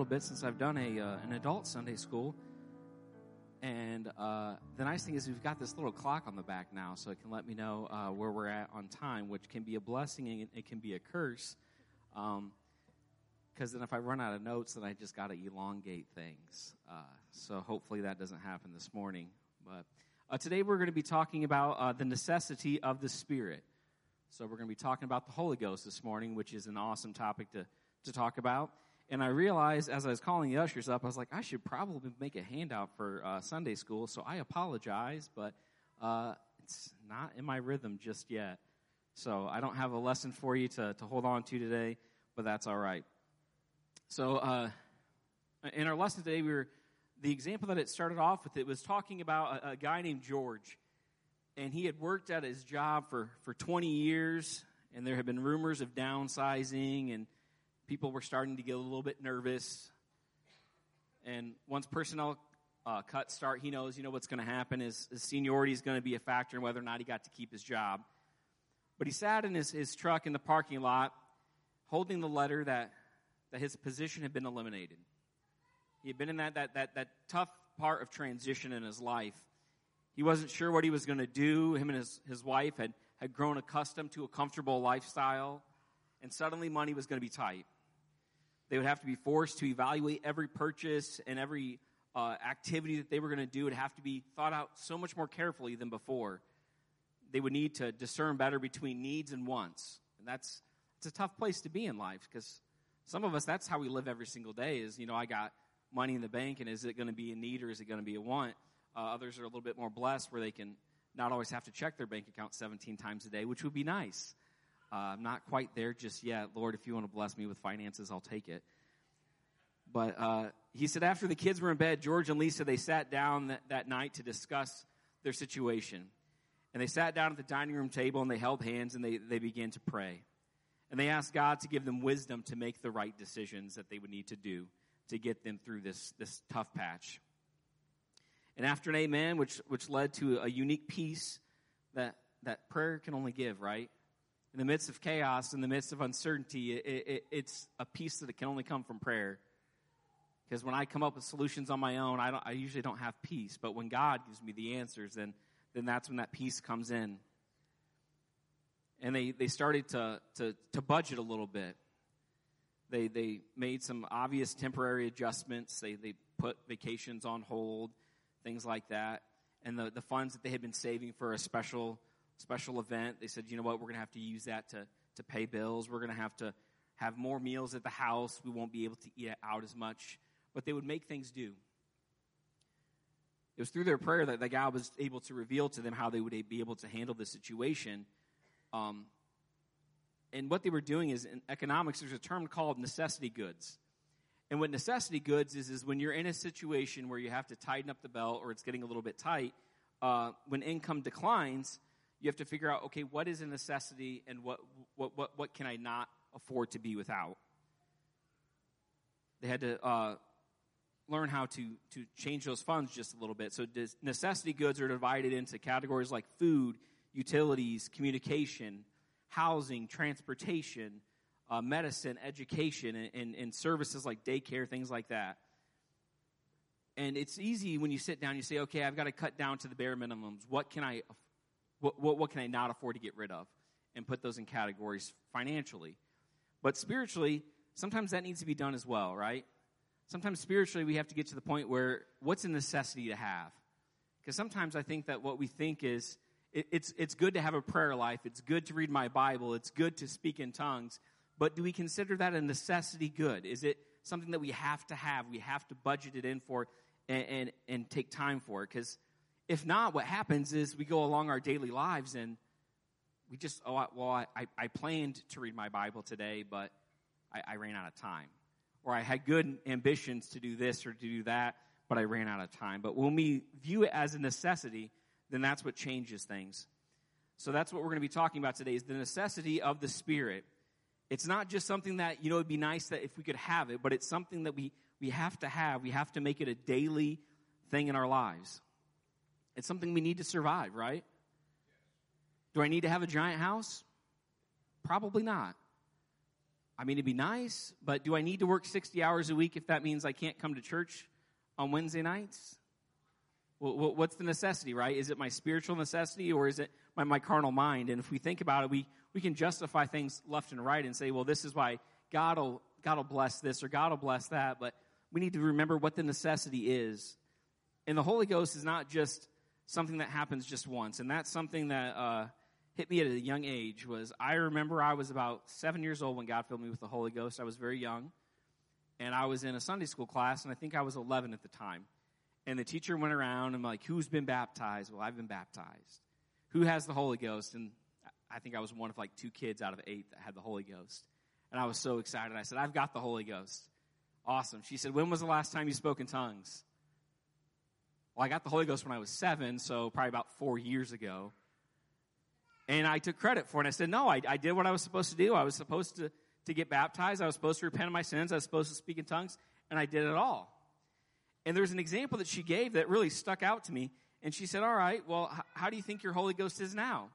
little bit since I've done a uh, an adult Sunday school. And uh, the nice thing is we've got this little clock on the back now, so it can let me know uh, where we're at on time, which can be a blessing and it can be a curse. Because um, then if I run out of notes, then I just got to elongate things. Uh, so hopefully that doesn't happen this morning. But uh, today we're going to be talking about uh, the necessity of the Spirit. So we're going to be talking about the Holy Ghost this morning, which is an awesome topic to, to talk about. And I realized as I was calling the ushers up, I was like, I should probably make a handout for uh, Sunday school. So I apologize, but uh, it's not in my rhythm just yet. So I don't have a lesson for you to, to hold on to today, but that's all right. So uh, in our lesson today, we were the example that it started off with. It was talking about a, a guy named George, and he had worked at his job for for 20 years, and there had been rumors of downsizing and people were starting to get a little bit nervous. And once personnel uh, cuts start, he knows, you know, what's going to happen is his seniority is going to be a factor in whether or not he got to keep his job. But he sat in his, his truck in the parking lot holding the letter that, that his position had been eliminated. He had been in that, that, that, that tough part of transition in his life. He wasn't sure what he was going to do. Him and his, his wife had, had grown accustomed to a comfortable lifestyle, and suddenly money was going to be tight. They would have to be forced to evaluate every purchase and every uh, activity that they were going to do. Would have to be thought out so much more carefully than before. They would need to discern better between needs and wants. And that's it's a tough place to be in life because some of us, that's how we live every single day is, you know, I got money in the bank and is it going to be a need or is it going to be a want? Uh, others are a little bit more blessed where they can not always have to check their bank account 17 times a day, which would be nice. Uh, I'm not quite there just yet. Lord, if you want to bless me with finances, I'll take it. But uh, he said after the kids were in bed, George and Lisa, they sat down that, that night to discuss their situation. And they sat down at the dining room table and they held hands and they, they began to pray. And they asked God to give them wisdom to make the right decisions that they would need to do to get them through this, this tough patch. And after an amen, which, which led to a unique peace that, that prayer can only give, right? In the midst of chaos, in the midst of uncertainty, it, it, it's a peace that can only come from prayer. Because when I come up with solutions on my own, I, I, usually don't have peace. But when God gives me the answers, then, then that's when that peace comes in. And they, they started to, to, to budget a little bit. They, they made some obvious temporary adjustments. They, they put vacations on hold, things like that. And the, the funds that they had been saving for a special special event. They said, you know what, we're going to have to use that to, to pay bills. We're going to have to have more meals at the house. We won't be able to eat out as much. But they would make things do. It was through their prayer that, that God was able to reveal to them how they would be able to handle the situation. Um, and what they were doing is in economics, there's a term called necessity goods. And what necessity goods is, is when you're in a situation where you have to tighten up the belt or it's getting a little bit tight, uh, when income declines, you have to figure out, okay, what is a necessity and what, what, what, what can I not afford to be without? They had to uh, learn how to, to change those funds just a little bit. So necessity goods are divided into categories like food, utilities, communication, housing, transportation, uh, medicine, education, and, and, and services like daycare, things like that. And it's easy when you sit down, you say, okay, I've got to cut down to the bare minimums. What can I what, what, what can I not afford to get rid of? And put those in categories financially. But spiritually, sometimes that needs to be done as well, right? Sometimes spiritually, we have to get to the point where what's a necessity to have? Because sometimes I think that what we think is it, it's, it's good to have a prayer life, it's good to read my Bible, it's good to speak in tongues, but do we consider that a necessity good? Is it something that we have to have? We have to budget it in for and, and, and take time for? Because if not, what happens is we go along our daily lives and we just, oh, well, I, I planned to read my Bible today, but I, I ran out of time. Or I had good ambitions to do this or to do that, but I ran out of time. But when we view it as a necessity, then that's what changes things. So that's what we're going to be talking about today is the necessity of the Spirit. It's not just something that, you know, it'd be nice that if we could have it, but it's something that we, we have to have. We have to make it a daily thing in our lives. It's something we need to survive, right? Do I need to have a giant house? Probably not. I mean, it'd be nice, but do I need to work 60 hours a week if that means I can't come to church on Wednesday nights? Well, what's the necessity, right? Is it my spiritual necessity or is it my, my carnal mind? And if we think about it, we, we can justify things left and right and say, well, this is why God will, God will bless this or God will bless that. But we need to remember what the necessity is. And the Holy Ghost is not just something that happens just once. And that's something that uh, hit me at a young age was I remember I was about seven years old when God filled me with the Holy Ghost. I was very young. And I was in a Sunday school class, and I think I was 11 at the time. And the teacher went around and like, who's been baptized? Well, I've been baptized. Who has the Holy Ghost? And I think I was one of like two kids out of eight that had the Holy Ghost. And I was so excited. I said, I've got the Holy Ghost. Awesome. She said, when was the last time you spoke in tongues? Well, I got the Holy Ghost when I was seven, so probably about four years ago. And I took credit for it. And I said, no, I, I did what I was supposed to do. I was supposed to, to get baptized. I was supposed to repent of my sins. I was supposed to speak in tongues. And I did it all. And there's an example that she gave that really stuck out to me. And she said, All right, well, h- how do you think your Holy Ghost is now?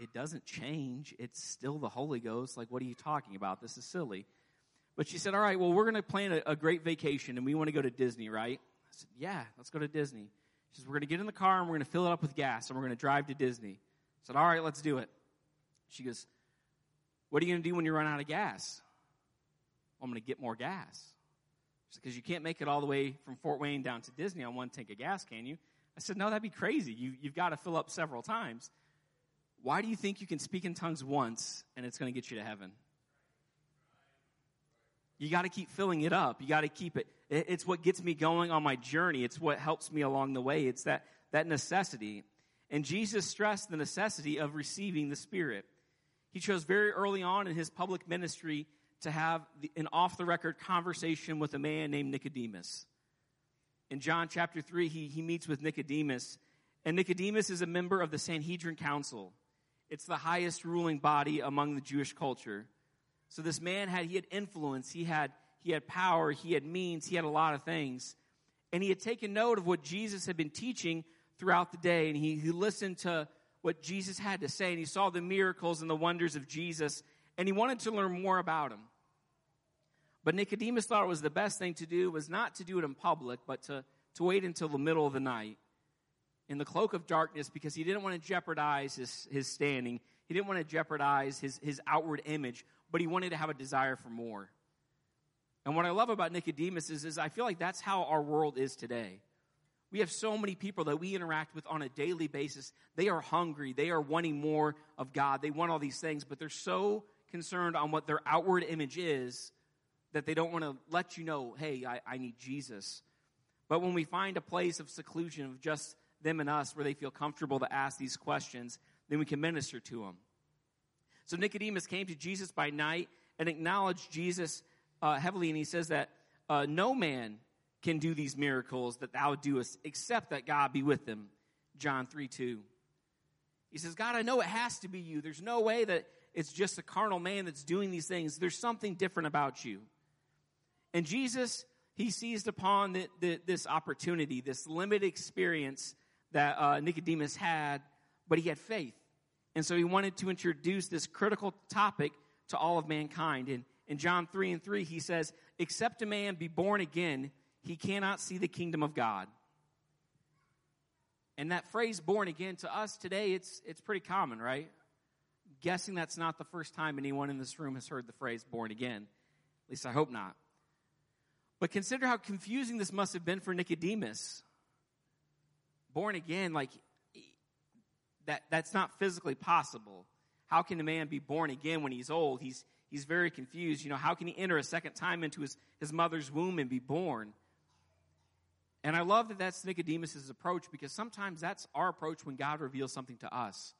It doesn't change. It's still the Holy Ghost. Like, what are you talking about? This is silly. But she said, All right, well, we're going to plan a, a great vacation and we want to go to Disney, right? Said, Yeah, let's go to Disney. She says, We're going to get in the car and we're going to fill it up with gas and we're going to drive to Disney. I said, All right, let's do it. She goes, What are you going to do when you run out of gas? Well, I'm going to get more gas because you can't make it all the way from Fort Wayne down to Disney on one tank of gas, can you? I said, no, that'd be crazy. You, you've got to fill up several times. Why do you think you can speak in tongues once and it's going to get you to heaven? You got to keep filling it up. You got to keep it. It's what gets me going on my journey. It's what helps me along the way. It's that, that necessity. And Jesus stressed the necessity of receiving the Spirit. He chose very early on in his public ministry to have an off the record conversation with a man named Nicodemus. In John chapter 3, he, he meets with Nicodemus, and Nicodemus is a member of the Sanhedrin Council. It's the highest ruling body among the Jewish culture. So this man had he had influence, he had he had power, he had means, he had a lot of things. And he had taken note of what Jesus had been teaching throughout the day, and he, he listened to what Jesus had to say, and he saw the miracles and the wonders of Jesus, and he wanted to learn more about him. But Nicodemus thought it was the best thing to do was not to do it in public, but to, to wait until the middle of the night in the cloak of darkness because he didn't want to jeopardize his, his standing. He didn't want to jeopardize his, his outward image, but he wanted to have a desire for more. And what I love about Nicodemus is, is I feel like that's how our world is today. We have so many people that we interact with on a daily basis. They are hungry. They are wanting more of God. They want all these things, but they're so concerned on what their outward image is that they don't want to let you know, hey, I, I need Jesus. But when we find a place of seclusion of just them and us where they feel comfortable to ask these questions, then we can minister to them. So Nicodemus came to Jesus by night and acknowledged Jesus uh, heavily, and he says that uh, no man can do these miracles that thou doest except that God be with them. John 3 2. He says, God, I know it has to be you. There's no way that it's just a carnal man that's doing these things. There's something different about you. And Jesus, he seized upon the, the, this opportunity, this limited experience that uh, Nicodemus had, but he had faith. And so he wanted to introduce this critical topic to all of mankind. And in John 3 and 3, he says, Except a man be born again, he cannot see the kingdom of God. And that phrase born again to us today, it's, it's pretty common, right? guessing that's not the first time anyone in this room has heard the phrase born again. At least I hope not. But consider how confusing this must have been for Nicodemus. Born again, like that, that's not physically possible. How can a man be born again when he's old? He's, he's very confused. You know, how can he enter a second time into his, his mother's womb and be born? And I love that that's Nicodemus' approach because sometimes that's our approach when God reveals something to us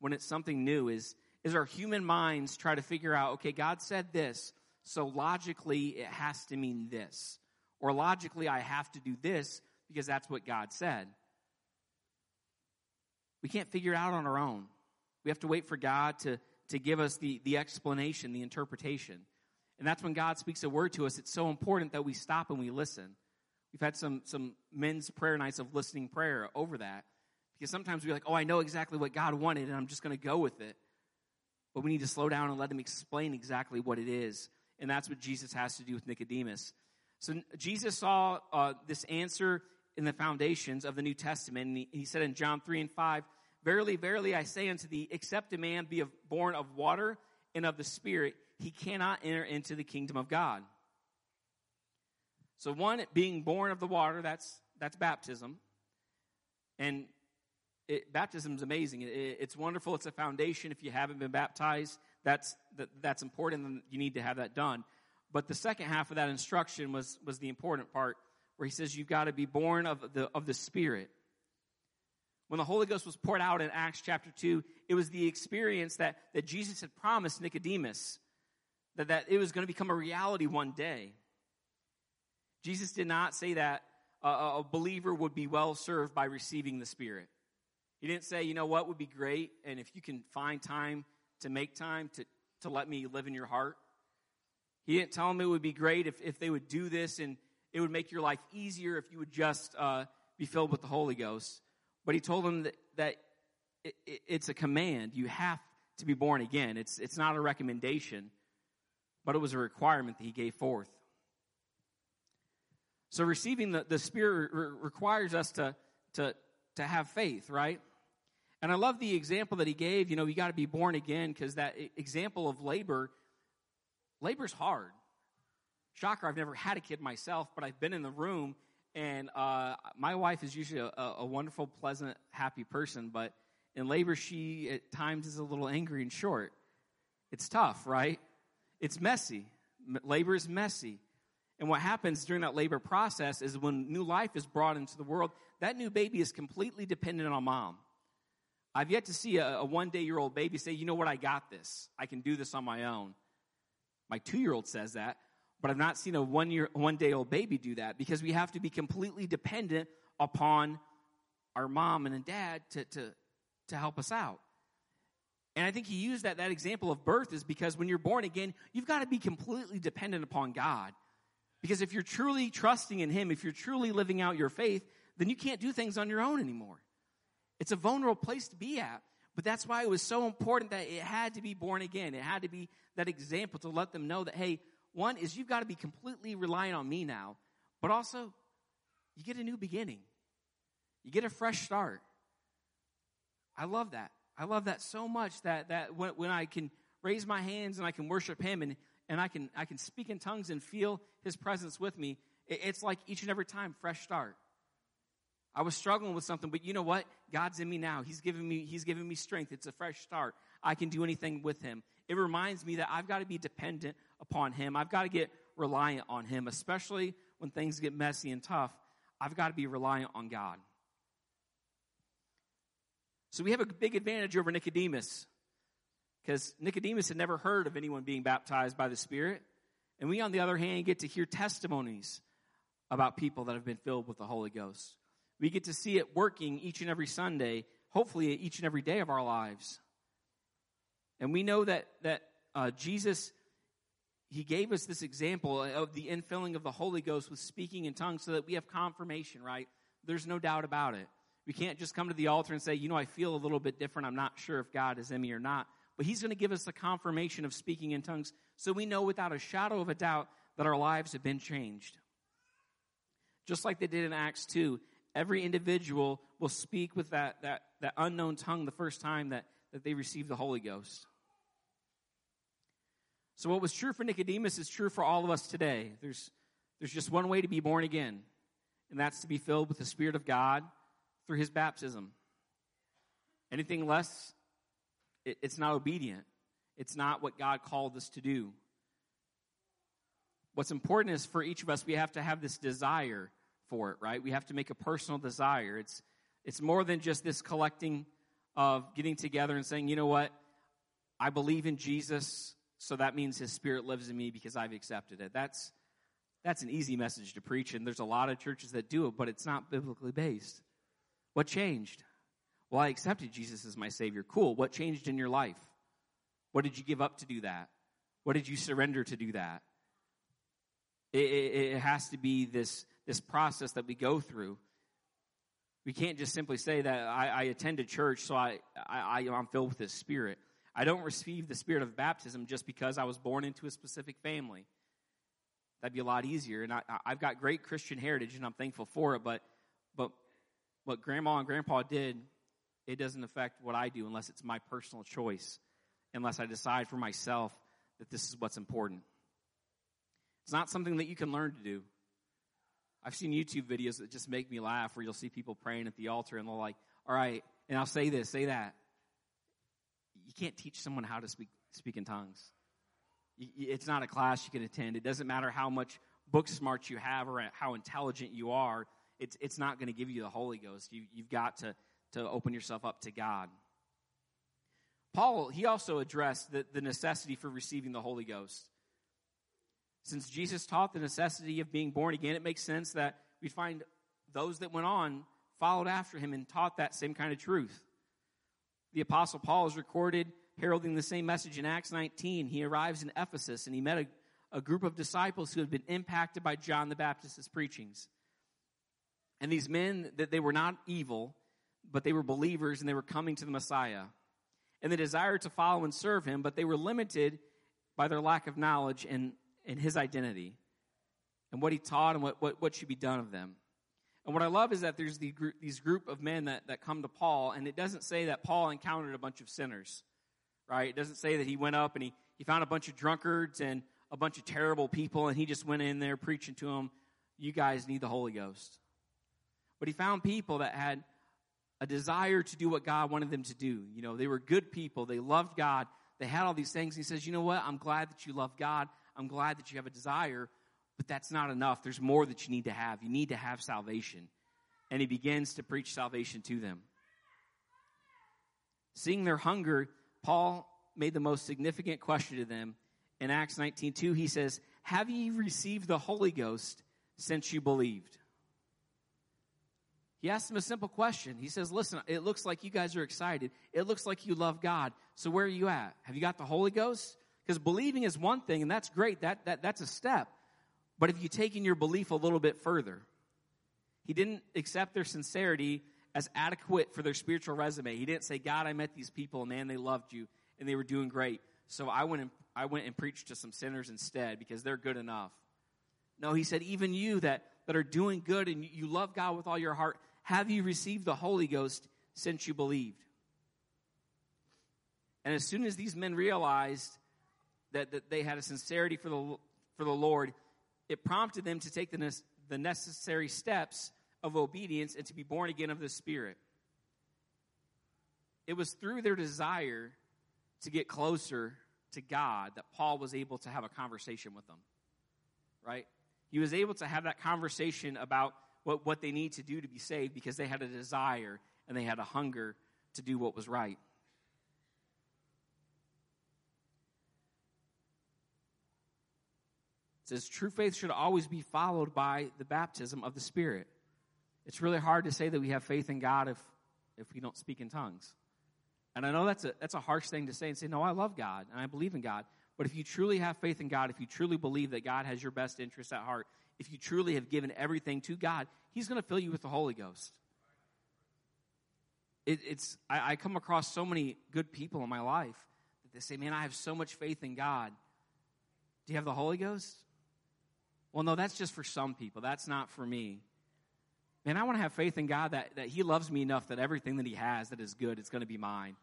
when it's something new is, is our human minds try to figure out, okay, God said this, so logically it has to mean this. Or logically I have to do this because that's what God said. We can't figure it out on our own. We have to wait for God to, to give us the, the explanation, the interpretation. And that's when God speaks a word to us. It's so important that we stop and we listen. We've had some, some men's prayer nights of listening prayer over that. Because sometimes we're like, oh, I know exactly what God wanted, and I'm just going to go with it. but we need to slow down and let him explain exactly what it is. And that's what Jesus has to do with Nicodemus. So Jesus saw uh, this answer in the foundations of the New Testament. And he, he said in John 3 and 5, Verily, verily, I say unto thee, except a man be of, born of water and of the Spirit, he cannot enter into the kingdom of God. So, one, being born of the water, that's, that's baptism. And it, baptism is amazing. It, it's wonderful. It's a foundation. If you haven't been baptized, that's, that, that's important, you need to have that done. But the second half of that instruction was, was the important part, where he says you've got to be born of the, of the Spirit. When the Holy Ghost was poured out in Acts chapter 2, it was the experience that, that Jesus had promised Nicodemus that, that it was going to become a reality one day. Jesus did not say that a, a believer would be well served by receiving the Spirit. He didn't say, you know what would be great, and if you can find time to make time to, to let me live in your heart. He didn't tell them it would be great if, if they would do this and it would make your life easier if you would just uh, be filled with the Holy Ghost. But he told them that, that it, it, it's a command. You have to be born again. It's, it's not a recommendation, but it was a requirement that he gave forth. So receiving the, the Spirit re- requires us to, to, to have faith, right? And I love the example that he gave. You know, you got to be born again because that example of labor, labor's hard. Shocker, I've never had a kid myself, but I've been in the room, and uh, my wife is usually a, a, wonderful, pleasant, happy person, but in labor, she at times is a little angry and short. It's tough, right? It's messy. Labor is messy. And what happens during that labor process is when new life is brought into the world, that new baby is completely dependent on mom. I've yet to see a, a one day year old baby say, you know what, I got this. I can do this on my own. My two year old says that, but I've not seen a one year, one day old baby do that because we have to be completely dependent upon our mom and dad to, to, to help us out. And I think he used that, that example of birth is because when you're born again, you've got to be completely dependent upon God. Because if you're truly trusting in Him, if you're truly living out your faith, then you can't do things on your own anymore. It's a vulnerable place to be at. But that's why it was so important that it had to be born again. It had to be that example to let them know that, hey, one is you've got to be completely reliant on me now, but also you get a new beginning. You get a fresh start. I love that. I love that so much that, that when, when I can raise my hands and I can worship Him and and I can, I can speak in tongues and feel his presence with me, it's like each and every time, fresh start. I was struggling with something, but you know what? God's in me now. He's giving me, he's giving me strength. It's a fresh start. I can do anything with him. It reminds me that I've got to be dependent upon him. I've got to get reliant on him, especially when things get messy and tough. I've got to be reliant on God. So we have a big advantage over Nicodemus because Nicodemus had never heard of anyone being baptized by the Spirit. And we, on the other hand, get to hear testimonies about people that have been filled with the Holy Ghost. We get to see it working each and every Sunday, hopefully each and every day of our lives. And we know that, that uh, Jesus, he gave us this example of the infilling of the Holy Ghost with speaking in tongues so that we have confirmation, right? There's no doubt about it. We can't just come to the altar and say, you know, I feel a little bit different. I'm not sure if God is in me or not but he's going to give us the confirmation of speaking in tongues so we know without a shadow of a doubt that our lives have been changed. Just like they did in Acts 2, every individual will speak with that, that, that unknown tongue the first time that, that they receive the Holy Ghost. So, what was true for Nicodemus is true for all of us today. There's, there's just one way to be born again, and that's to be filled with the Spirit of God through his baptism. Anything less it, it's not obedient. It's not what God called us to do. What's important is for each of us, we have to have this desire for it, right? We have to make a personal desire. It's, it's more than just this collecting of getting together and saying, you know what? I believe in Jesus, so that means his spirit lives in me because I've accepted it. That's, that's an easy message to preach, and there's a lot of churches that do it, but it's not biblically based. What changed? Well, I accepted Jesus as my Savior. Cool. What changed in your life? What did you give up to do that? What did you surrender to do that? It, it, it has to be this, this process that we go through. We can't just simply say that I, I attend a church, so I, I, I'm filled with His Spirit. I don't receive the spirit of baptism just because I was born into a specific family. That'd be a lot easier. And I, I've got great Christian heritage, and I'm thankful for it. But, but what grandma and grandpa did, it doesn't affect what I do unless it's my personal choice, unless I decide for myself that this is what's important. It's not something that you can learn to do. I've seen YouTube videos that just make me laugh where you'll see people praying at the altar and they're like, all right, and I'll say this, say that. You can't teach someone how to speak, speak in tongues. It's not a class you can attend. It doesn't matter how much book smarts you have or how intelligent you are. It's, it's not going to give you the Holy Ghost. You, you've got to, to open yourself up to God. Paul, he also addressed the, the necessity for receiving the Holy Ghost. Since Jesus taught the necessity of being born again, it makes sense that we find those that went on followed after him and taught that same kind of truth. The Apostle Paul is recorded heralding the same message in Acts 19. He arrives in Ephesus and he met a, a group of disciples who had been impacted by John the Baptist's preachings. And these men, that they were not evil, but they were believers and they were coming to the Messiah. And they desired to follow and serve him, but they were limited by their lack of knowledge and, and his identity and what he taught and what, what, what should be done of them. And what I love is that there's the group, these group of men that, that come to Paul, and it doesn't say that Paul encountered a bunch of sinners, right? It doesn't say that he went up and he, he found a bunch of drunkards and a bunch of terrible people, and he just went in there preaching to them, you guys need the Holy Ghost. But he found people that had a desire to do what God wanted them to do. You know, they were good people. They loved God. They had all these things. And He says, you know what? I'm glad that you love God. I'm glad that you have a desire, but that's not enough. There's more that you need to have. You need to have salvation. And he begins to preach salvation to them. Seeing their hunger, Paul made the most significant question to them. In Acts 19:2, he says, Have ye received the Holy Ghost since you believed? He asked them a simple question. He says, Listen, it looks like you guys are excited. It looks like you love God. So where are you at? Have you got the Holy Ghost? Because believing is one thing, and that's great. That, that, that's a step. But if you take in your belief a little bit further, he didn't accept their sincerity as adequate for their spiritual resume. He didn't say, God, I met these people, man, they loved you, and they were doing great. So I went and, I went and preached to some sinners instead because they're good enough. No, he said, even you that, that are doing good and you love God with all your heart, have you received the Holy Ghost since you believed? And as soon as these men realized that, that they had a sincerity for the, for the Lord, it prompted them to take the, the necessary steps of obedience and to be born again of the Spirit. It was through their desire to get closer to God that Paul was able to have a conversation with them. Right? He was able to have that conversation about what, what they need to do to be saved because they had a desire and they had a hunger to do what was right. Says true faith should always be followed by the baptism of the Spirit. It's really hard to say that we have faith in God if, if we don't speak in tongues. And I know that's a, that's a harsh thing to say and say, no, I love God and I believe in God. But if you truly have faith in God, if you truly believe that God has your best interest at heart, if you truly have given everything to God, He's going to fill you with the Holy Ghost. It, it's I, I come across so many good people in my life that they say, "Man, I have so much faith in God." Do you have the Holy Ghost? Well, no, that's just for some people. That's not for me. Man, I want to have faith in God that, that He loves me enough that everything that He has that is good, it's going to be mine.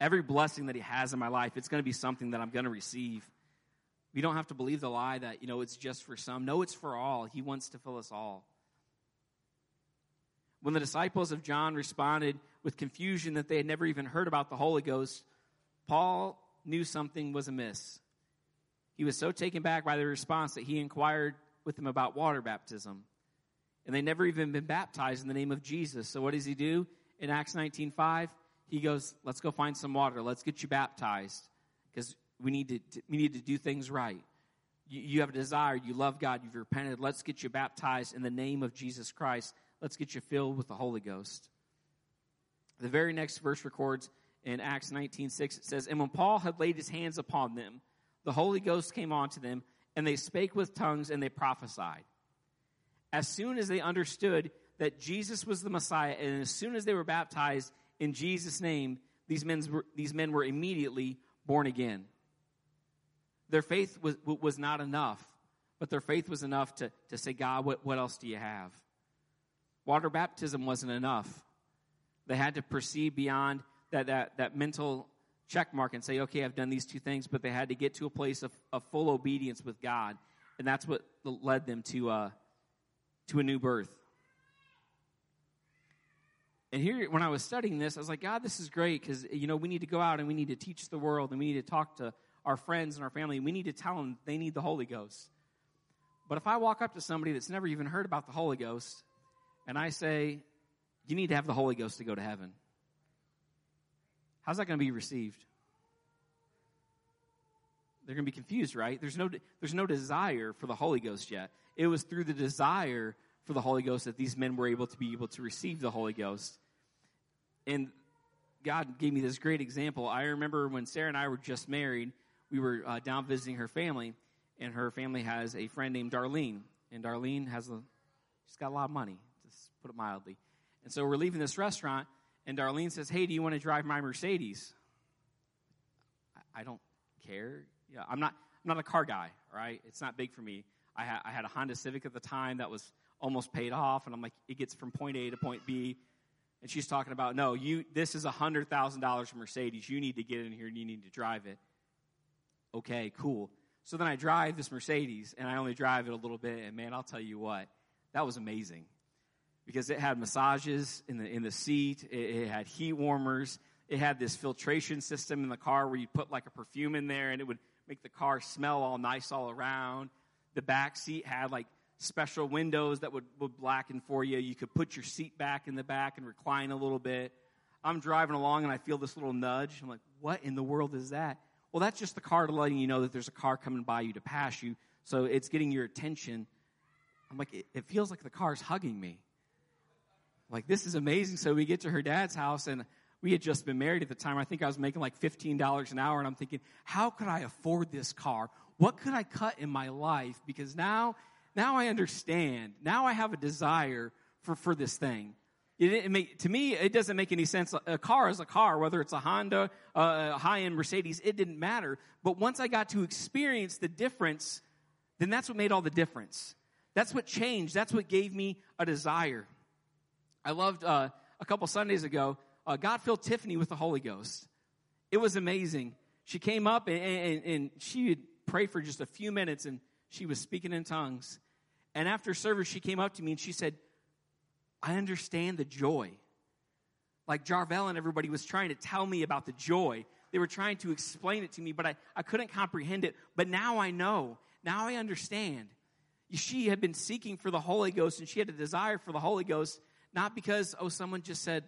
Every blessing that He has in my life, it's going to be something that I'm going to receive. We don't have to believe the lie that, you know, it's just for some. No, it's for all. He wants to fill us all. When the disciples of John responded with confusion that they had never even heard about the Holy Ghost, Paul knew something was amiss. He was so taken back by the response that he inquired with them about water baptism. And they never even been baptized in the name of Jesus. So what does he do? In Acts 19:5, he goes, "Let's go find some water. Let's get you baptized because we need to, we need to do things right. You, you have a desire. You love God. You've repented. Let's get you baptized in the name of Jesus Christ. Let's get you filled with the Holy Ghost. The very next verse records in Acts 19:6 it says, "And when Paul had laid his hands upon them, the Holy Ghost came onto them, and they spake with tongues and they prophesied." As soon as they understood that Jesus was the Messiah, and as soon as they were baptized in Jesus' name, these men were, these men were immediately born again. Their faith was, was not enough, but their faith was enough to, to say, God, what, what else do you have? Water baptism wasn't enough. They had to proceed beyond that, that, that mental check mark and say, okay, I've done these two things, but they had to get to a place of, of full obedience with God. And that's what led them to, uh, to a new birth. And here, when I was studying this, I was like, God, this is great because, you know, we need to go out and we need to teach the world and we need to talk to our friends and our family. We need to tell them they need the Holy Ghost. But if I walk up to somebody that's never even heard about the Holy Ghost and I say, you need to have the Holy Ghost to go to heaven, how's that going to be received? They're going to be confused, right? There's no, there's no desire for the Holy Ghost yet. It was through the desire for the Holy Ghost that these men were able to be able to receive the Holy Ghost. And God gave me this great example. I remember when Sarah and I were just married, we were uh, down visiting her family, and her family has a friend named Darlene. And Darlene has a, she's got a lot of money, to put it mildly. And so we're leaving this restaurant, and Darlene says, Hey, do you want to drive my Mercedes? I, don't care. Yeah, I'm not, I'm not a car guy, right? It's not big for me. I, ha- I had a Honda Civic at the time that was almost paid off, and I'm like, it gets from point A to point B. And she's talking about, no, you, this is a hundred thousand dollars Mercedes. You need to get in here and you need to drive it. Okay, cool. So then I drive this Mercedes, and I only drive it a little bit, and man, I'll tell you what, that was amazing because it had massages in the in the seat, it, it had heat warmers, it had this filtration system in the car where you put like a perfume in there, and it would make the car smell all nice all around. The back seat had like special windows that would, would blacken for you. You could put your seat back in the back and recline a little bit. I'm driving along and I feel this little nudge. I'm like, what in the world is that? Well, that's just the car letting you know that there's a car coming by you to pass you. So it's getting your attention. I'm like, it, it feels like the car's hugging me. Like, this is amazing. So we get to her dad's house and we had just been married at the time. I think I was making like $15 an hour and I'm thinking, how could I afford this car? What could I cut in my life? Because now, now I understand. Now I have a desire for, for this thing. It, it make, to me, it doesn't make any sense. A car is a car, whether it's a Honda, uh, a high end Mercedes, it didn't matter. But once I got to experience the difference, then that's what made all the difference. That's what changed. That's what gave me a desire. I loved uh, a couple Sundays ago, uh, God filled Tiffany with the Holy Ghost. It was amazing. She came up and, and, and she would pray for just a few minutes and she was speaking in tongues. And after service, she came up to me and she said, I understand the joy. Like Jarvel and everybody was trying to tell me about the joy. They were trying to explain it to me, but I, I couldn't comprehend it. But now I know. Now I understand. She had been seeking for the Holy Ghost and she had a desire for the Holy Ghost, not because, oh, someone just said,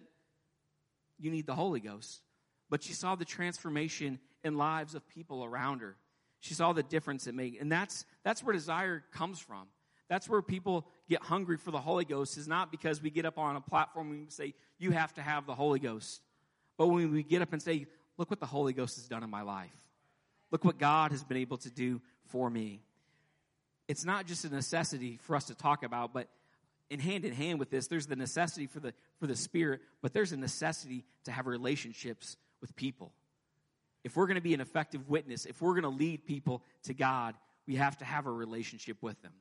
you need the Holy Ghost, but she saw the transformation in lives of people around her. She saw the difference it made. And that's, that's where desire comes from. That's where people get hungry for the Holy Ghost is not because we get up on a platform and we say, you have to have the Holy Ghost. But when we get up and say, look what the Holy Ghost has done in my life. Look what God has been able to do for me. It's not just a necessity for us to talk about, but in hand in hand with this, there's the necessity for the, for the Spirit, but there's a necessity to have relationships with people. If we're going to be an effective witness, if we're going to lead people to God, we have to have a relationship with them.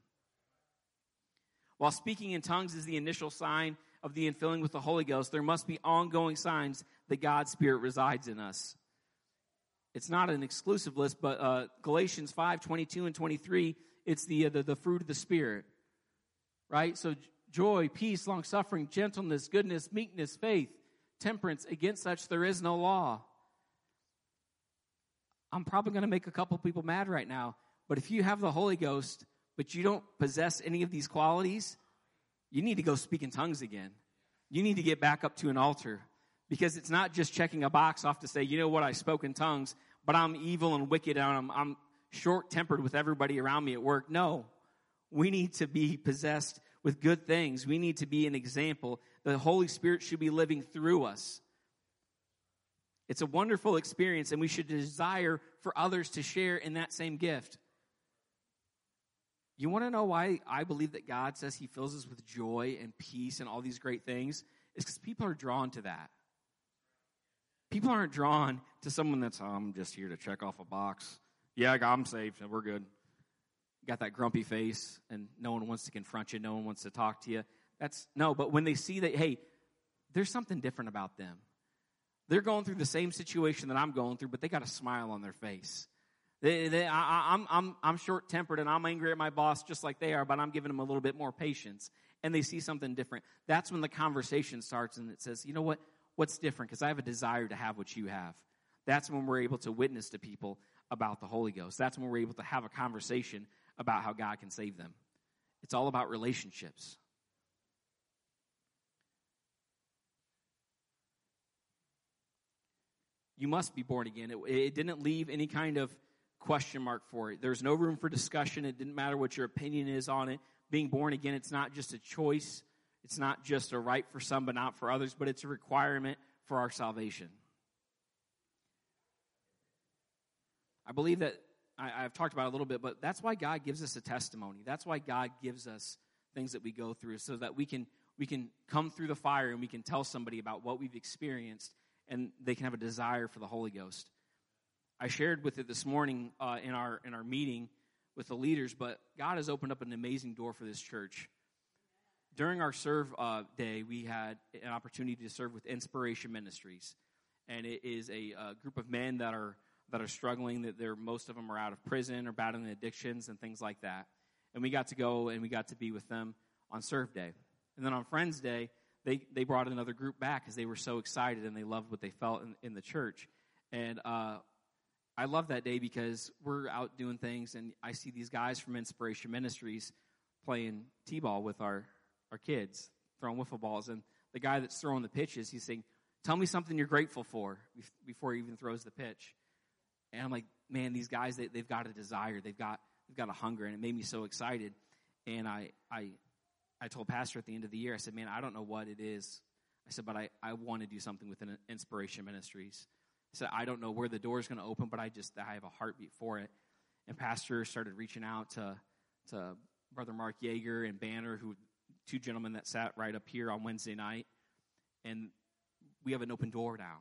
While speaking in tongues is the initial sign of the infilling with the Holy Ghost, there must be ongoing signs that God's Spirit resides in us. It's not an exclusive list, but uh, Galatians 5 22 and 23, it's the, uh, the, the fruit of the Spirit. Right? So joy, peace, long suffering, gentleness, goodness, meekness, faith, temperance. Against such there is no law. I'm probably going to make a couple people mad right now, but if you have the Holy Ghost, but you don't possess any of these qualities, you need to go speak in tongues again. You need to get back up to an altar because it's not just checking a box off to say, you know what, I spoke in tongues, but I'm evil and wicked and I'm, I'm short tempered with everybody around me at work. No, we need to be possessed with good things. We need to be an example. The Holy Spirit should be living through us. It's a wonderful experience, and we should desire for others to share in that same gift. You want to know why I believe that God says He fills us with joy and peace and all these great things? It's because people are drawn to that. People aren't drawn to someone that's, oh, I'm just here to check off a box. Yeah, I'm saved. and We're good. Got that grumpy face, and no one wants to confront you. No one wants to talk to you. That's no, but when they see that, hey, there's something different about them. They're going through the same situation that I'm going through, but they got a smile on their face. They, they, I, I'm, I'm, I'm short tempered and I'm angry at my boss just like they are, but I'm giving them a little bit more patience. And they see something different. That's when the conversation starts and it says, you know what? What's different? Because I have a desire to have what you have. That's when we're able to witness to people about the Holy Ghost. That's when we're able to have a conversation about how God can save them. It's all about relationships. You must be born again. It, it didn't leave any kind of question mark for it. There's no room for discussion. It didn't matter what your opinion is on it. Being born again, it's not just a choice. It's not just a right for some but not for others, but it's a requirement for our salvation. I believe that I, have talked about a little bit, but that's why God gives us a testimony. That's why God gives us things that we go through so that we can we can come through the fire and we can tell somebody about what we've experienced and they can have a desire for the Holy Ghost. I shared with it this morning uh, in our in our meeting with the leaders, but God has opened up an amazing door for this church. During our serve uh, day, we had an opportunity to serve with Inspiration Ministries, and it is a, a group of men that are that are struggling. That they're most of them are out of prison or battling addictions and things like that. And we got to go and we got to be with them on Serve Day, and then on Friends Day, they they brought another group back because they were so excited and they loved what they felt in, in the church. And uh, I love that day because we're out doing things, and I see these guys from Inspiration Ministries playing t-ball with our our kids, throwing wiffle balls, and the guy that's throwing the pitches, he's saying, "Tell me something you're grateful for," before he even throws the pitch. And I'm like, man, these guys they, they've got a desire, they've got they've got a hunger, and it made me so excited. And I I I told Pastor at the end of the year, I said, man, I don't know what it is. I said, but I, I want to do something within Inspiration Ministries. So I don't know where the door is going to open, but I just I have a heartbeat for it. And Pastor started reaching out to to Brother Mark Yeager and Banner, who two gentlemen that sat right up here on Wednesday night, and we have an open door now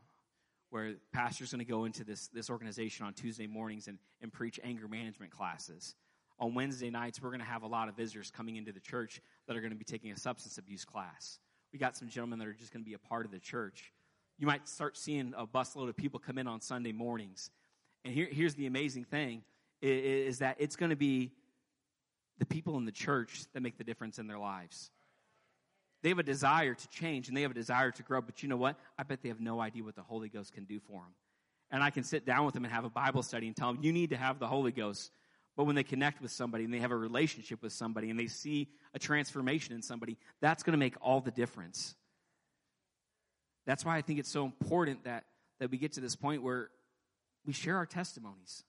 where pastor's going to go into this this organization on Tuesday mornings and, and preach anger management classes. On Wednesday nights, we're going to have a lot of visitors coming into the church that are going to be taking a substance abuse class. We got some gentlemen that are just going to be a part of the church you might start seeing a busload of people come in on Sunday mornings. And here, here's the amazing thing is, is that it's going to be the people in the church that make the difference in their lives. They have a desire to change and they have a desire to grow, but you know what? I bet they have no idea what the Holy Ghost can do for them. And I can sit down with them and have a Bible study and tell them, you need to have the Holy Ghost. But when they connect with somebody and they have a relationship with somebody and they see a transformation in somebody, that's going to make all the difference. That's why I think it's so important that, that we get to this point where we share our testimonies.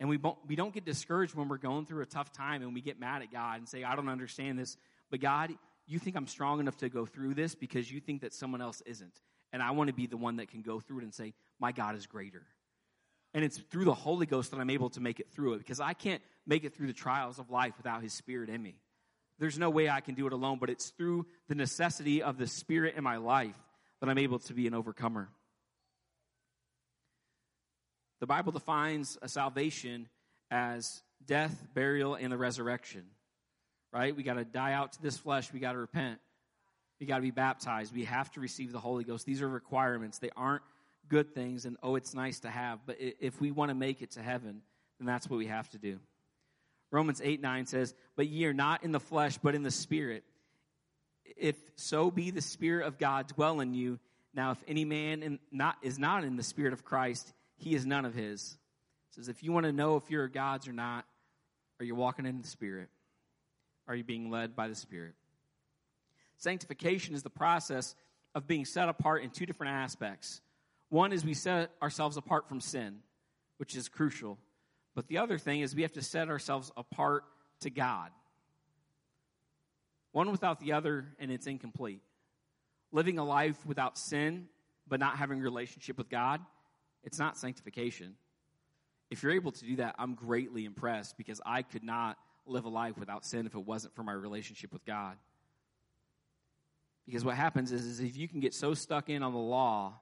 And we, we don't get discouraged when we're going through a tough time and we get mad at God and say, I don't understand this. But God, you think I'm strong enough to go through this because you think that someone else isn't. And I want to be the one that can go through it and say, My God is greater. And it's through the Holy Ghost that I'm able to make it through it because I can't make it through the trials of life without His Spirit in me. There's no way I can do it alone, but it's through the necessity of the Spirit in my life that I'm able to be an overcomer. The Bible defines a salvation as death, burial, and the resurrection. Right? We got to die out to this flesh. We got to repent. We got to be baptized. We have to receive the Holy Ghost. These are requirements. They aren't good things and oh, it's nice to have. But if we want to make it to heaven, then that's what we have to do. Romans 8 9 says, But ye are not in the flesh, but in the Spirit if so be the Spirit of God dwell in you. Now, if any man in, not, is not in the Spirit of Christ, he is none of his. It says, if you want to know if you're God's or not, are you walking in the Spirit? Are you being led by the Spirit? Sanctification is the process of being set apart in two different aspects. One is we set ourselves apart from sin, which is crucial. But the other thing is we have to set ourselves apart to God. One without the other, and it's incomplete. Living a life without sin, but not having a relationship with God, it's not sanctification. If you're able to do that, I'm greatly impressed because I could not live a life without sin if it wasn't for my relationship with God. Because what happens is, is if you can get so stuck in on the law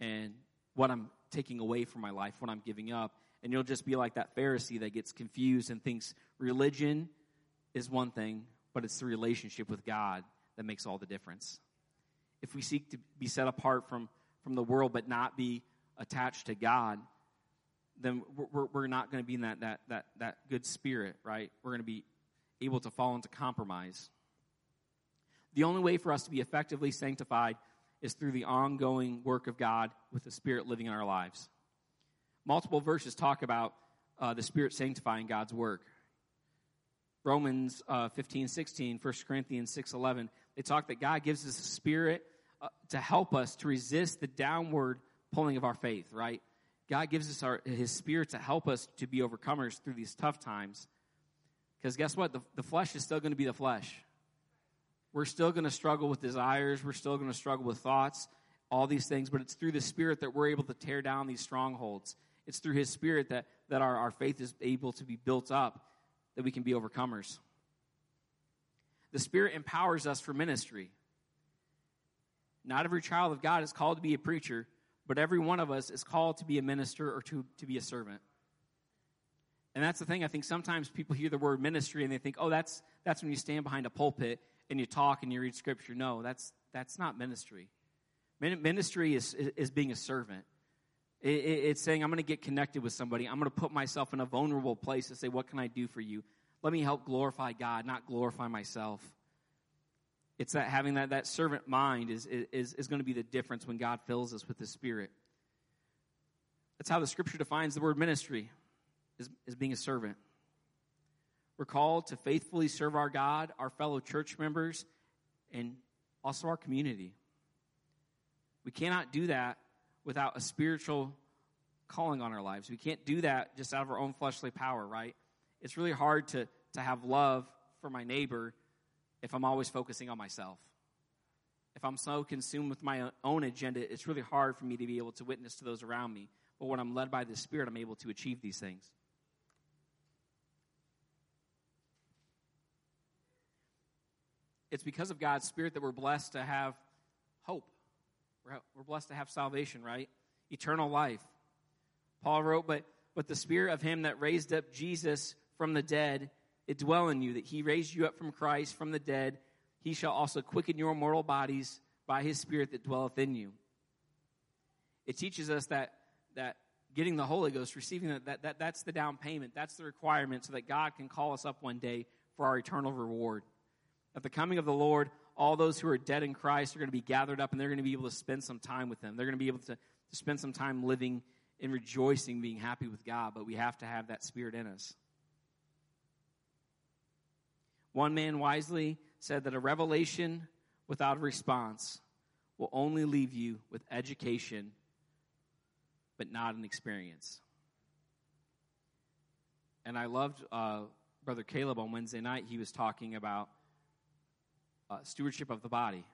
and what I'm taking away from my life, what I'm giving up. And you'll just be like that Pharisee that gets confused and thinks religion is one thing, but it's the relationship with God that makes all the difference. If we seek to be set apart from, from the world but not be attached to God, then we're, we're not going to be in that, that, that, that good spirit, right? We're going to be able to fall into compromise. The only way for us to be effectively sanctified is through the ongoing work of God with the Spirit living in our lives. Multiple verses talk about uh, the Spirit sanctifying God's work. Romans uh, 15, 16, 1 Corinthians 6, 11, they talk that God gives us a spirit uh, to help us to resist the downward pulling of our faith, right? God gives us our, his spirit to help us to be overcomers through these tough times. Because guess what? The, the flesh is still going to be the flesh. We're still going to struggle with desires. We're still going to struggle with thoughts, all these things. But it's through the Spirit that we're able to tear down these strongholds. It's through His Spirit that, that our, our faith is able to be built up, that we can be overcomers. The Spirit empowers us for ministry. Not every child of God is called to be a preacher, but every one of us is called to be a minister or to, to be a servant. And that's the thing. I think sometimes people hear the word ministry and they think, oh, that's, that's when you stand behind a pulpit and you talk and you read scripture. No, that's, that's not ministry. Ministry is, is being a servant. It's saying, I'm going to get connected with somebody. I'm going to put myself in a vulnerable place to say, What can I do for you? Let me help glorify God, not glorify myself. It's that having that, that servant mind is, is, is going to be the difference when God fills us with the Spirit. That's how the scripture defines the word ministry, is, is being a servant. We're called to faithfully serve our God, our fellow church members, and also our community. We cannot do that without a spiritual calling on our lives. We can't do that just out of our own fleshly power, right? It's really hard to, to have love for my neighbor if I'm always focusing on myself. If I'm so consumed with my own agenda, it's really hard for me to be able to witness to those around me. But when I'm led by the Spirit, I'm able to achieve these things. it's because of God's Spirit that we're blessed to have hope. We're, blessed to have salvation, right? Eternal life. Paul wrote, but, but the Spirit of Him that raised up Jesus from the dead, it dwell in you, that He raised you up from Christ from the dead. He shall also quicken your mortal bodies by His Spirit that dwelleth in you. It teaches us that, that getting the Holy Ghost, receiving that, that, that, that's the down payment, that's the requirement so that God can call us up one day for our eternal reward. At the coming of the Lord, all those who are dead in Christ are going to be gathered up and they're going to be able to spend some time with Him. They're going to be able to, to spend some time living and rejoicing, being happy with God, but we have to have that spirit in us. One man wisely said that a revelation without a response will only leave you with education, but not an experience. And I loved uh, Brother Caleb on Wednesday night. He was talking about uh, stewardship of the body.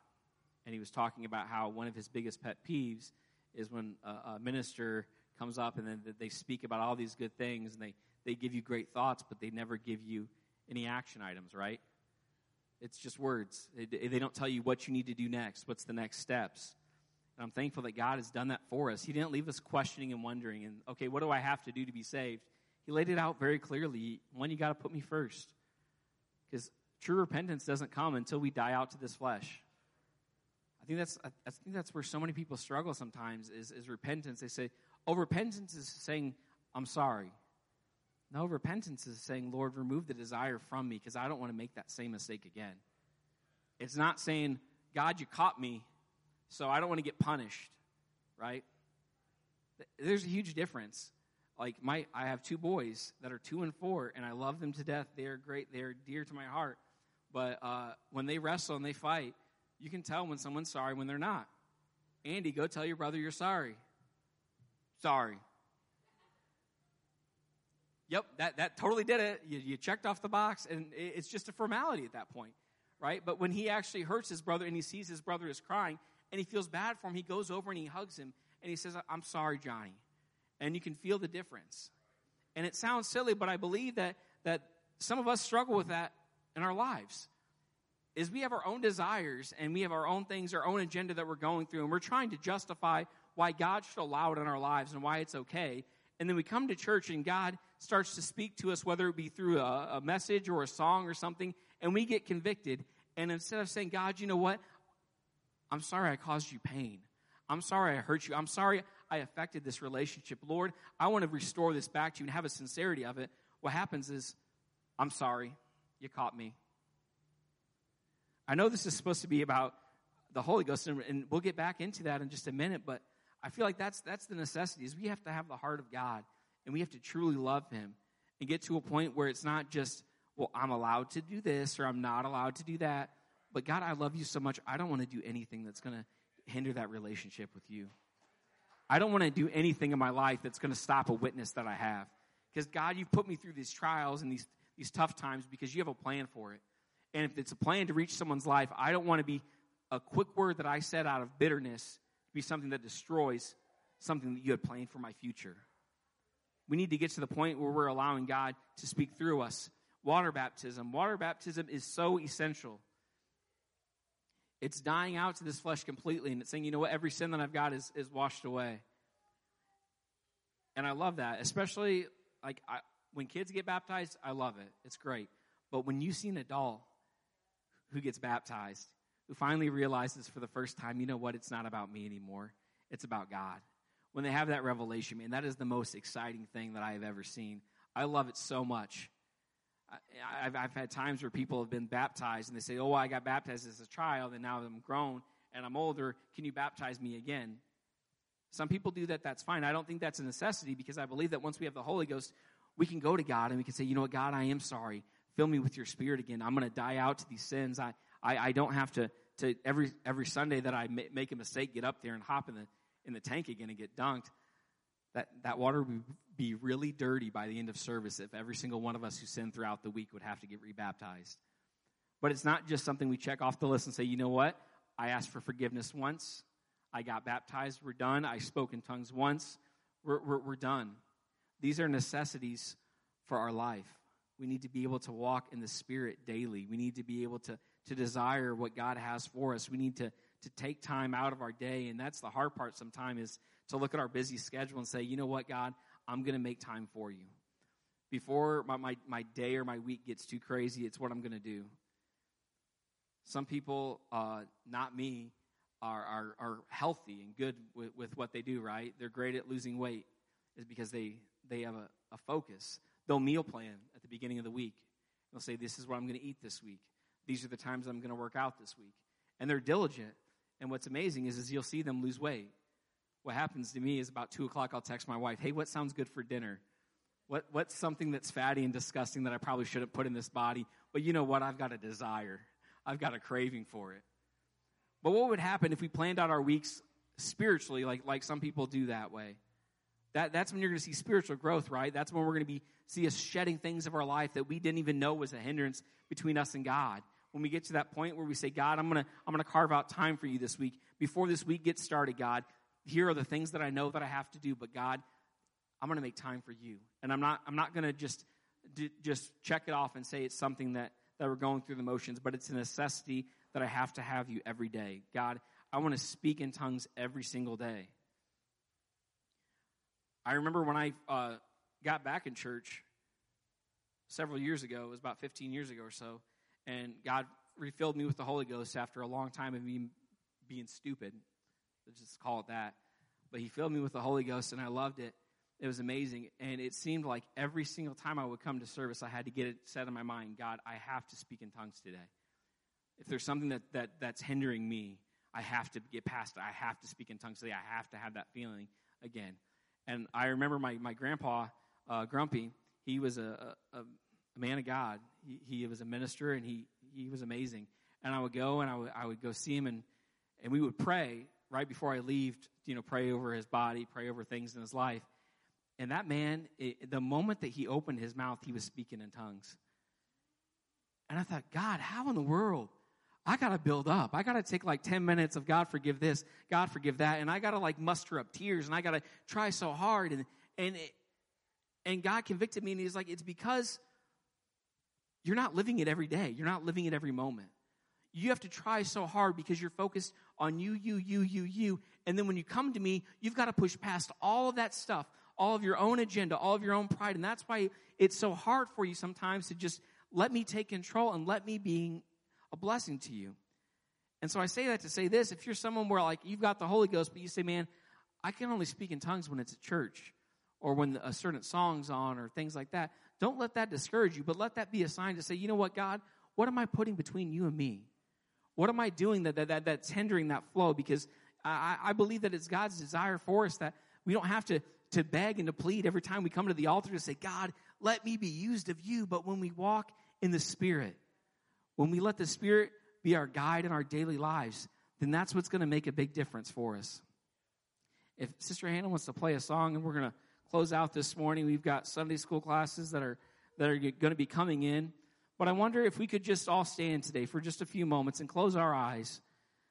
And he was talking about how one of his biggest pet peeves is when a, a minister comes up and then they speak about all these good things and they, they give you great thoughts, but they never give you any action items, right? It's just words. They, don't tell you what you need to do next, what's the next steps. And I'm thankful that God has done that for us. He didn't leave us questioning and wondering, and okay, what do I have to do to be saved? He laid it out very clearly. One, you got to put me first. Because True repentance doesn't come until we die out to this flesh. I think that's, I think that's where so many people struggle sometimes is, is repentance. They say, oh, repentance is saying, I'm sorry. No, repentance is saying, Lord, remove the desire from me because I don't want to make that same mistake again. It's not saying, God, you caught me, so I don't want to get punished, right? There's a huge difference. Like my, I have two boys that are two and four, and I love them to death. They are great. They are dear to my heart. But uh, when they wrestle and they fight, you can tell when someone's sorry when they're not. Andy, go tell your brother you're sorry. Sorry. Yep, that, that totally did it. You, you checked off the box, and it's just a formality at that point, right? But when he actually hurts his brother and he sees his brother is crying and he feels bad for him, he goes over and he hugs him and he says, I'm sorry, Johnny. And you can feel the difference. And it sounds silly, but I believe that, that some of us struggle with that in our lives is we have our own desires and we have our own things, our own agenda that we're going through, and we're trying to justify why God should allow it in our lives and why it's okay. And then we come to church and God starts to speak to us, whether it be through a, a message or a song or something, and we get convicted. And instead of saying, God, you know what? I'm sorry I caused you pain. I'm sorry I hurt you. I'm sorry I affected this relationship. Lord, I want to restore this back to you and have a sincerity of it. What happens is, I'm sorry. You caught me. I know this is supposed to be about the Holy Ghost, and, and we'll get back into that in just a minute, but I feel like that's, that's the necessity is we have to have the heart of God, and we have to truly love Him and get to a point where it's not just, well, I'm allowed to do this or I'm not allowed to do that. But God, I love you so much, I don't want to do anything that's going to hinder that relationship with you. I don't want to do anything in my life that's going to stop a witness that I have. Because God, you've put me through these trials and these, these tough times because you have a plan for it. And if it's a plan to reach someone's life, I don't want to be a quick word that I said out of bitterness be something that destroys something that you had planned for my future. We need to get to the point where we're allowing God to speak through us. Water baptism. Water baptism is so essential. It's dying out to this flesh completely, and it's saying, you know what, every sin that I've got is, is washed away. And I love that, especially like I, when kids get baptized, I love it. It's great. But when you see an adult who gets baptized, who finally realizes for the first time, you know what, it's not about me anymore, it's about God. When they have that revelation, man, that is the most exciting thing that I have ever seen. I love it so much. I've, I've had times where people have been baptized and they say, Oh, I got baptized as a child and now I'm grown and I'm older. Can you baptize me again? Some people do that, that's fine. I don't think that's a necessity because I believe that once we have the Holy Ghost, we can go to God and we can say, You know what, God, I am sorry. Fill me with your spirit again. I'm going to die out to these sins. I, I, I, don't have to, to every, every Sunday that I make a mistake, get up there and hop in the, in the tank again and get dunked. That, that water would be really dirty by the end of service if every single one of us who sinned throughout the week would have to get rebaptized. But it's not just something we check off the list and say, you know what? I asked for forgiveness once. I got baptized. We're done. I spoke in tongues once. We're, we're, we're done. These are necessities for our life. We need to be able to walk in the Spirit daily. We need to be able to, to desire what God has for us. We need to, to take time out of our day. And that's the hard part sometimes is to look at our busy schedule and say, you know what, God, I'm going to make time for you. Before my, my, my, day or my week gets too crazy, it's what I'm going to do. Some people, uh, not me, are, are, are healthy and good with, with what they do, right? They're great at losing weight, is because they, they have a, a focus. They'll meal plan at the beginning of the week. They'll say, This is what I'm going to eat this week. These are the times I'm going to work out this week. And they're diligent. And what's amazing is, is you'll see them lose weight what happens to me is about two o'clock, I'll text my wife, hey, what sounds good for dinner? What, what's something that's fatty and disgusting that I probably shouldn't put in this body? But you know what? I've got a desire. I've got a craving for it. But what would happen if we planned out our weeks spiritually, like, like some people do that way? That, that's when you're going to see spiritual growth, right? That's when we're going to be see us shedding things of our life that we didn't even know was a hindrance between us and God. When we get to that point where we say, God, I'm going to I'm going to carve out time for you this week. Before this week gets started, God, here are the things that I know that I have to do, but God, I'm going to make time for you. And I'm not, I'm not going to just, just check it off and say it's something that, that we're going through the motions, but it's a necessity that I have to have you every day. God, I want to speak in tongues every single day. I remember when I uh, got back in church several years ago, it was about 15 years ago or so, and God refilled me with the Holy Ghost after a long time of me being stupid. Let's just call it that. But he filled me with the Holy Ghost, and I loved it. It was amazing. And it seemed like every single time I would come to service, I had to get it set in my mind God, I have to speak in tongues today. If there's something that, that, that's hindering me, I have to get past it. I have to speak in tongues today. I have to have that feeling again. And I remember my, my grandpa, uh, Grumpy, he was a, a, a, man of God. He, he was a minister, and he, he was amazing. And I would go and I would, I would go see him, and, and we would pray right before I leave, you know, pray over his body, pray over things in his life. And that man, it, the moment that he opened his mouth, he was speaking in tongues. And I thought, God, how in the world? I got to build up. I got to take like 10 minutes of God forgive this, God forgive that. And I got to like muster up tears and I got to try so hard. And, and, it, and God convicted me and he's like, it's because you're not living it every day. You're not living it every moment. you have to try so hard because you're focused on you, you, you, you, you. And then when you come to me, you've got to push past all of that stuff, all of your own agenda, all of your own pride. And that's why it's so hard for you sometimes to just let me take control and let me be a blessing to you. And so I say that to say this if you're someone where like you've got the Holy Ghost, but you say, man, I can only speak in tongues when it's at church or when a certain song's on or things like that. Don't let that discourage you, but let that be a sign to say, you know what, God, what am I putting between you and me? What am I doing that, that, that that's hindering that flow? Because I, I believe that it's God's desire for us that we don't have to, to beg and to plead every time we come to the altar to say, God, let me be used of you. But when we walk in the Spirit, when we let the Spirit be our guide in our daily lives, then that's what's going to make a big difference for us. If Sister Hannah wants to play a song, and we're going to close out this morning, we've got Sunday school classes that are that are going to be coming in. But I wonder if we could just all stand today for just a few moments and close our eyes,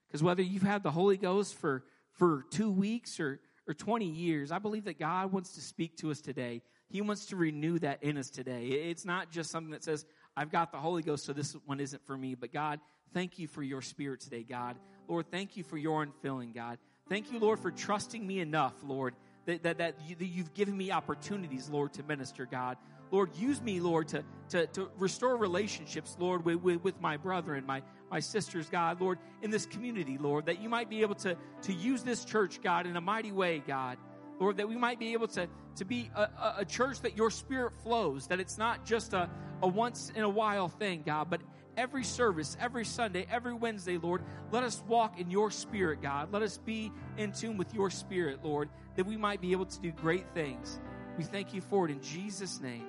because whether you've had the Holy Ghost for for two weeks or or 20 years, I believe that God wants to speak to us today. He wants to renew that in us today. It's not just something that says, I've got the Holy Ghost, so this one isn't for me. But God, thank you for your spirit today, God. Lord, thank you for your infilling, God. Thank you, Lord, for trusting me enough, Lord, that, that, that, you, that you've given me opportunities, Lord, to minister, God. Lord, use me, Lord, to, to, to restore relationships, Lord, with, with, with my brethren, my, my sisters, God, Lord, in this community, Lord, that you might be able to, to use this church, God, in a mighty way, God. Lord, that we might be able to, to be a, a church that your spirit flows, that it's not just a, a once in a while thing, God, but every service, every Sunday, every Wednesday, Lord, let us walk in your spirit, God. Let us be in tune with your spirit, Lord, that we might be able to do great things. We thank you for it in Jesus' name.